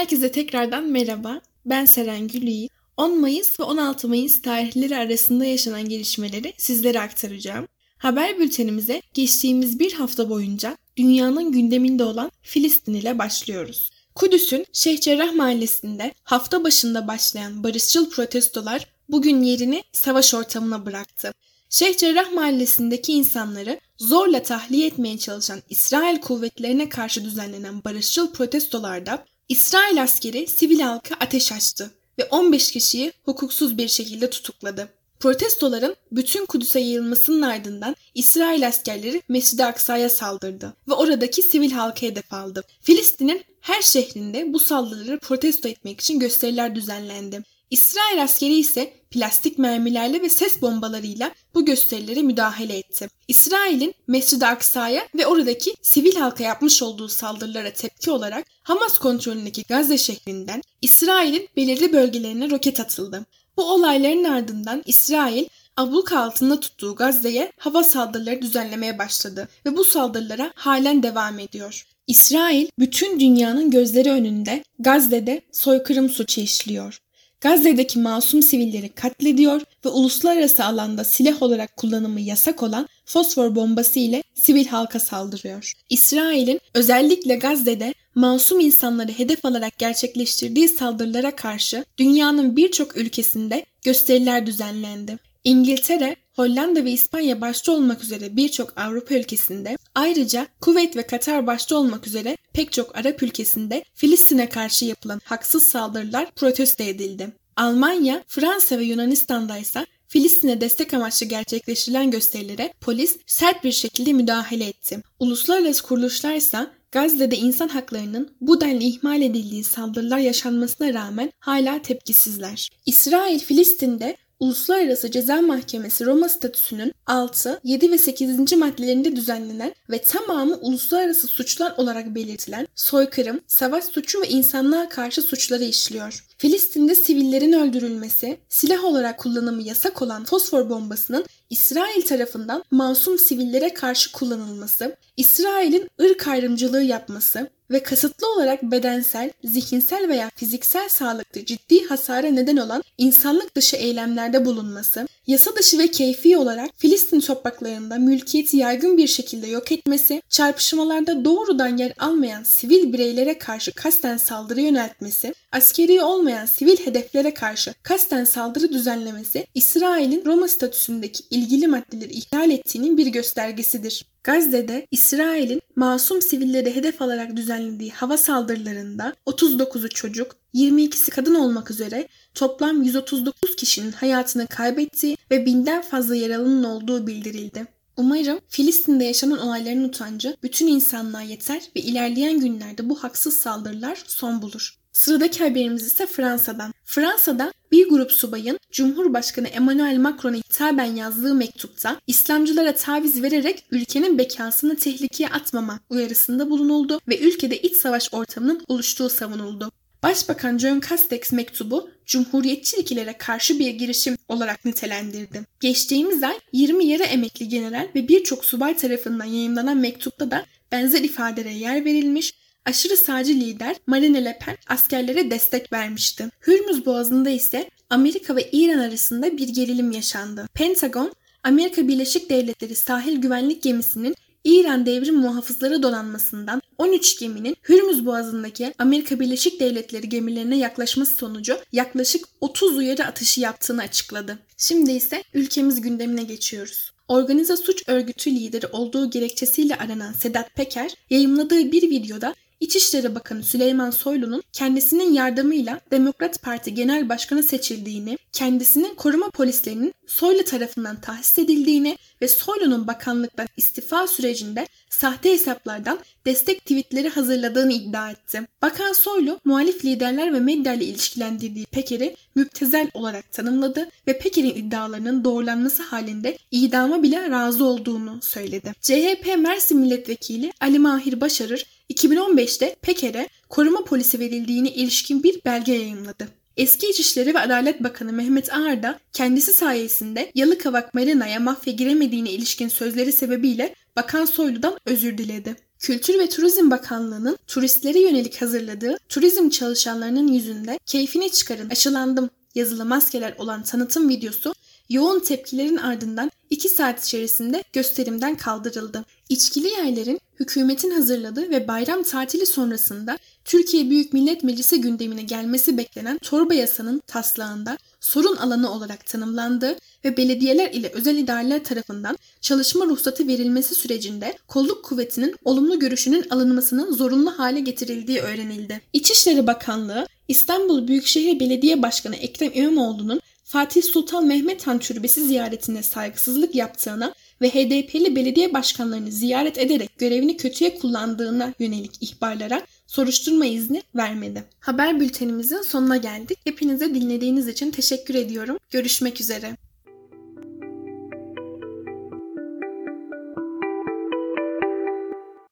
Herkese tekrardan merhaba. Ben Seren Gülüyi. 10 Mayıs ve 16 Mayıs tarihleri arasında yaşanan gelişmeleri sizlere aktaracağım. Haber bültenimize geçtiğimiz bir hafta boyunca dünyanın gündeminde olan Filistin ile başlıyoruz. Kudüs'ün Şeyh Cerrah mahallesinde hafta başında başlayan barışçıl protestolar bugün yerini savaş ortamına bıraktı. Şeyh Cerrah mahallesindeki insanları zorla tahliye etmeye çalışan İsrail kuvvetlerine karşı düzenlenen barışçıl protestolarda İsrail askeri sivil halka ateş açtı ve 15 kişiyi hukuksuz bir şekilde tutukladı. Protestoların bütün Kudüs'e yayılmasının ardından İsrail askerleri Mescid-i Aksa'ya saldırdı ve oradaki sivil halka hedef aldı. Filistin'in her şehrinde bu saldırıları protesto etmek için gösteriler düzenlendi. İsrail askeri ise plastik mermilerle ve ses bombalarıyla bu gösterilere müdahale etti. İsrail'in Mescid-i Aksa'ya ve oradaki sivil halka yapmış olduğu saldırılara tepki olarak Hamas kontrolündeki Gazze şehrinden İsrail'in belirli bölgelerine roket atıldı. Bu olayların ardından İsrail abluka altında tuttuğu Gazze'ye hava saldırıları düzenlemeye başladı ve bu saldırılara halen devam ediyor. İsrail bütün dünyanın gözleri önünde Gazze'de soykırım suçu işliyor. Gazze'deki masum sivilleri katlediyor ve uluslararası alanda silah olarak kullanımı yasak olan fosfor bombası ile sivil halka saldırıyor. İsrail'in özellikle Gazze'de masum insanları hedef alarak gerçekleştirdiği saldırılara karşı dünyanın birçok ülkesinde gösteriler düzenlendi. İngiltere, Hollanda ve İspanya başta olmak üzere birçok Avrupa ülkesinde ayrıca Kuveyt ve Katar başta olmak üzere pek çok Arap ülkesinde Filistin'e karşı yapılan haksız saldırılar protesto edildi. Almanya, Fransa ve Yunanistan'da ise Filistin'e destek amaçlı gerçekleştirilen gösterilere polis sert bir şekilde müdahale etti. Uluslararası kuruluşlar ise Gazze'de insan haklarının bu denli ihmal edildiği saldırılar yaşanmasına rağmen hala tepkisizler. İsrail Filistin'de Uluslararası Ceza Mahkemesi Roma Statüsü'nün 6, 7 ve 8. maddelerinde düzenlenen ve tamamı uluslararası suçlar olarak belirtilen soykırım, savaş suçu ve insanlığa karşı suçları işliyor. Filistin'de sivillerin öldürülmesi, silah olarak kullanımı yasak olan fosfor bombasının İsrail tarafından masum sivillere karşı kullanılması, İsrail'in ırk ayrımcılığı yapması, ve kasıtlı olarak bedensel, zihinsel veya fiziksel sağlıkta ciddi hasara neden olan insanlık dışı eylemlerde bulunması, yasa dışı ve keyfi olarak Filistin topraklarında mülkiyeti yaygın bir şekilde yok etmesi, çarpışmalarda doğrudan yer almayan sivil bireylere karşı kasten saldırı yöneltmesi, askeri olmayan sivil hedeflere karşı kasten saldırı düzenlemesi, İsrail'in Roma statüsündeki ilgili maddeleri ihlal ettiğinin bir göstergesidir. Gazze'de İsrail'in masum sivilleri hedef alarak düzenlediği hava saldırılarında 39'u çocuk, 22'si kadın olmak üzere toplam 139 kişinin hayatını kaybettiği ve binden fazla yaralının olduğu bildirildi. Umarım Filistin'de yaşanan olayların utancı bütün insanlığa yeter ve ilerleyen günlerde bu haksız saldırılar son bulur. Sıradaki haberimiz ise Fransa'dan. Fransa'da bir grup subayın Cumhurbaşkanı Emmanuel Macron'a hitaben yazdığı mektupta İslamcılara taviz vererek ülkenin bekasını tehlikeye atmama uyarısında bulunuldu ve ülkede iç savaş ortamının oluştuğu savunuldu. Başbakan John Castex mektubu Cumhuriyetçi karşı bir girişim olarak nitelendirdi. Geçtiğimiz ay 20 yarı emekli general ve birçok subay tarafından yayınlanan mektupta da benzer ifadelere yer verilmiş aşırı sağcı lider Marine Le Pen askerlere destek vermişti. Hürmüz Boğazı'nda ise Amerika ve İran arasında bir gerilim yaşandı. Pentagon, Amerika Birleşik Devletleri sahil güvenlik gemisinin İran devrim muhafızları donanmasından 13 geminin Hürmüz Boğazı'ndaki Amerika Birleşik Devletleri gemilerine yaklaşması sonucu yaklaşık 30 uyarı atışı yaptığını açıkladı. Şimdi ise ülkemiz gündemine geçiyoruz. Organize suç örgütü lideri olduğu gerekçesiyle aranan Sedat Peker yayımladığı bir videoda İçişleri Bakanı Süleyman Soylu'nun kendisinin yardımıyla Demokrat Parti Genel Başkanı seçildiğini, kendisinin koruma polislerinin Soylu tarafından tahsis edildiğini ve Soylu'nun bakanlıktan istifa sürecinde sahte hesaplardan destek tweetleri hazırladığını iddia etti. Bakan Soylu, muhalif liderler ve medya ile ilişkilendirdiği Peker'i müptezel olarak tanımladı ve Peker'in iddialarının doğrulanması halinde idama bile razı olduğunu söyledi. CHP Mersin Milletvekili Ali Mahir Başarır 2015'te Peker'e koruma polisi verildiğine ilişkin bir belge yayınladı. Eski İçişleri ve Adalet Bakanı Mehmet Ağar da kendisi sayesinde Yalıkavak Marina'ya mafya giremediğine ilişkin sözleri sebebiyle Bakan Soylu'dan özür diledi. Kültür ve Turizm Bakanlığı'nın turistlere yönelik hazırladığı turizm çalışanlarının yüzünde keyfini çıkarın aşılandım yazılı maskeler olan tanıtım videosu yoğun tepkilerin ardından 2 saat içerisinde gösterimden kaldırıldı. İçkili yerlerin hükümetin hazırladığı ve bayram tatili sonrasında Türkiye Büyük Millet Meclisi gündemine gelmesi beklenen torba yasanın taslağında sorun alanı olarak tanımlandığı ve belediyeler ile özel idareler tarafından çalışma ruhsatı verilmesi sürecinde kolluk kuvvetinin olumlu görüşünün alınmasının zorunlu hale getirildiği öğrenildi. İçişleri Bakanlığı İstanbul Büyükşehir Belediye Başkanı Ekrem İmamoğlu'nun Fatih Sultan Mehmet Han Türbesi ziyaretine saygısızlık yaptığına ve HDP'li belediye başkanlarını ziyaret ederek görevini kötüye kullandığına yönelik ihbarlara soruşturma izni vermedi. Haber bültenimizin sonuna geldik. Hepinize dinlediğiniz için teşekkür ediyorum. Görüşmek üzere.